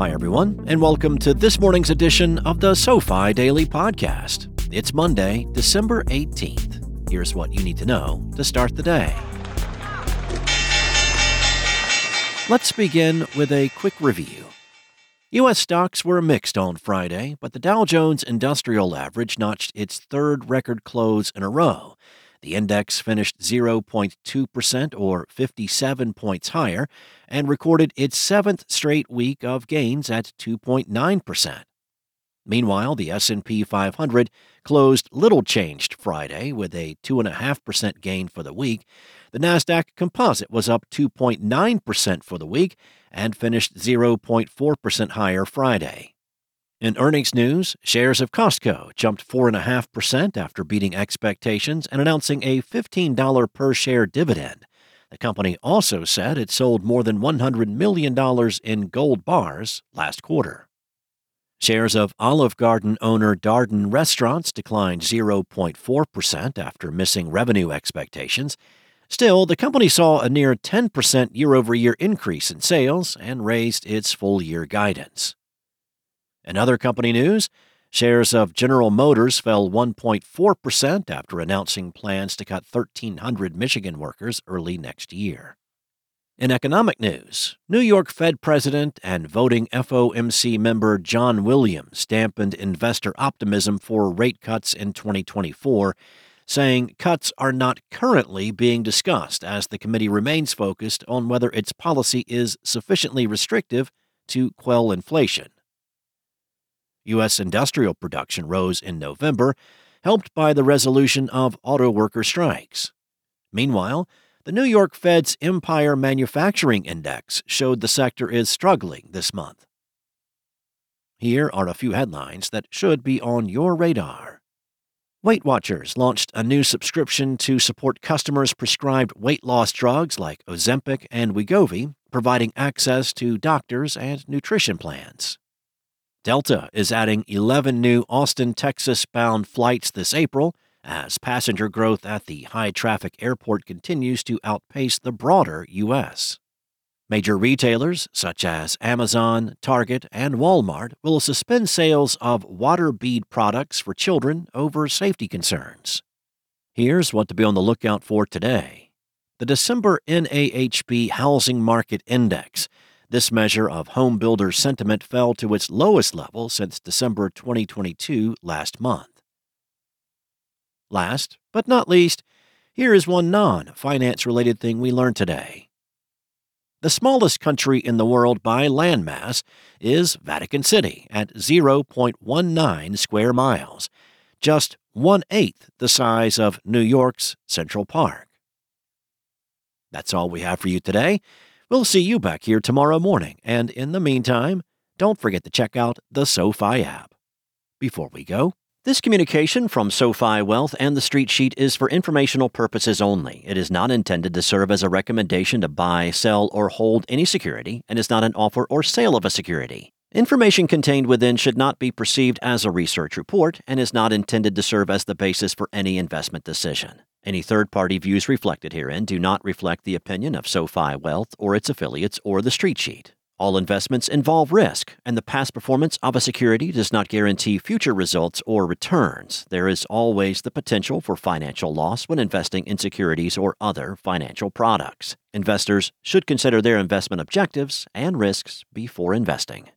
Hi, everyone, and welcome to this morning's edition of the SoFi Daily Podcast. It's Monday, December 18th. Here's what you need to know to start the day. Let's begin with a quick review. U.S. stocks were mixed on Friday, but the Dow Jones Industrial Average notched its third record close in a row the index finished 0.2% or 57 points higher and recorded its seventh straight week of gains at 2.9%. Meanwhile, the S&P 500 closed little changed Friday with a 2.5% gain for the week. The Nasdaq Composite was up 2.9% for the week and finished 0.4% higher Friday. In earnings news, shares of Costco jumped 4.5% after beating expectations and announcing a $15 per share dividend. The company also said it sold more than $100 million in gold bars last quarter. Shares of Olive Garden owner Darden Restaurants declined 0.4% after missing revenue expectations. Still, the company saw a near 10% year over year increase in sales and raised its full year guidance. In other company news, shares of General Motors fell 1.4% after announcing plans to cut 1,300 Michigan workers early next year. In economic news, New York Fed President and voting FOMC member John Williams dampened investor optimism for rate cuts in 2024, saying cuts are not currently being discussed as the committee remains focused on whether its policy is sufficiently restrictive to quell inflation. U.S. industrial production rose in November, helped by the resolution of auto worker strikes. Meanwhile, the New York Fed's Empire Manufacturing Index showed the sector is struggling this month. Here are a few headlines that should be on your radar. Weight Watchers launched a new subscription to support customers prescribed weight loss drugs like Ozempic and Wegovy, providing access to doctors and nutrition plans. Delta is adding 11 new Austin, Texas bound flights this April as passenger growth at the high traffic airport continues to outpace the broader U.S. Major retailers such as Amazon, Target, and Walmart will suspend sales of water bead products for children over safety concerns. Here's what to be on the lookout for today. The December NAHB Housing Market Index this measure of home builder sentiment fell to its lowest level since December 2022 last month. Last, but not least, here is one non finance related thing we learned today. The smallest country in the world by landmass is Vatican City at 0.19 square miles, just one eighth the size of New York's Central Park. That's all we have for you today. We'll see you back here tomorrow morning, and in the meantime, don't forget to check out the SoFi app. Before we go, this communication from SoFi Wealth and the Street Sheet is for informational purposes only. It is not intended to serve as a recommendation to buy, sell, or hold any security, and is not an offer or sale of a security. Information contained within should not be perceived as a research report and is not intended to serve as the basis for any investment decision. Any third party views reflected herein do not reflect the opinion of SoFi Wealth or its affiliates or the Street Sheet. All investments involve risk, and the past performance of a security does not guarantee future results or returns. There is always the potential for financial loss when investing in securities or other financial products. Investors should consider their investment objectives and risks before investing.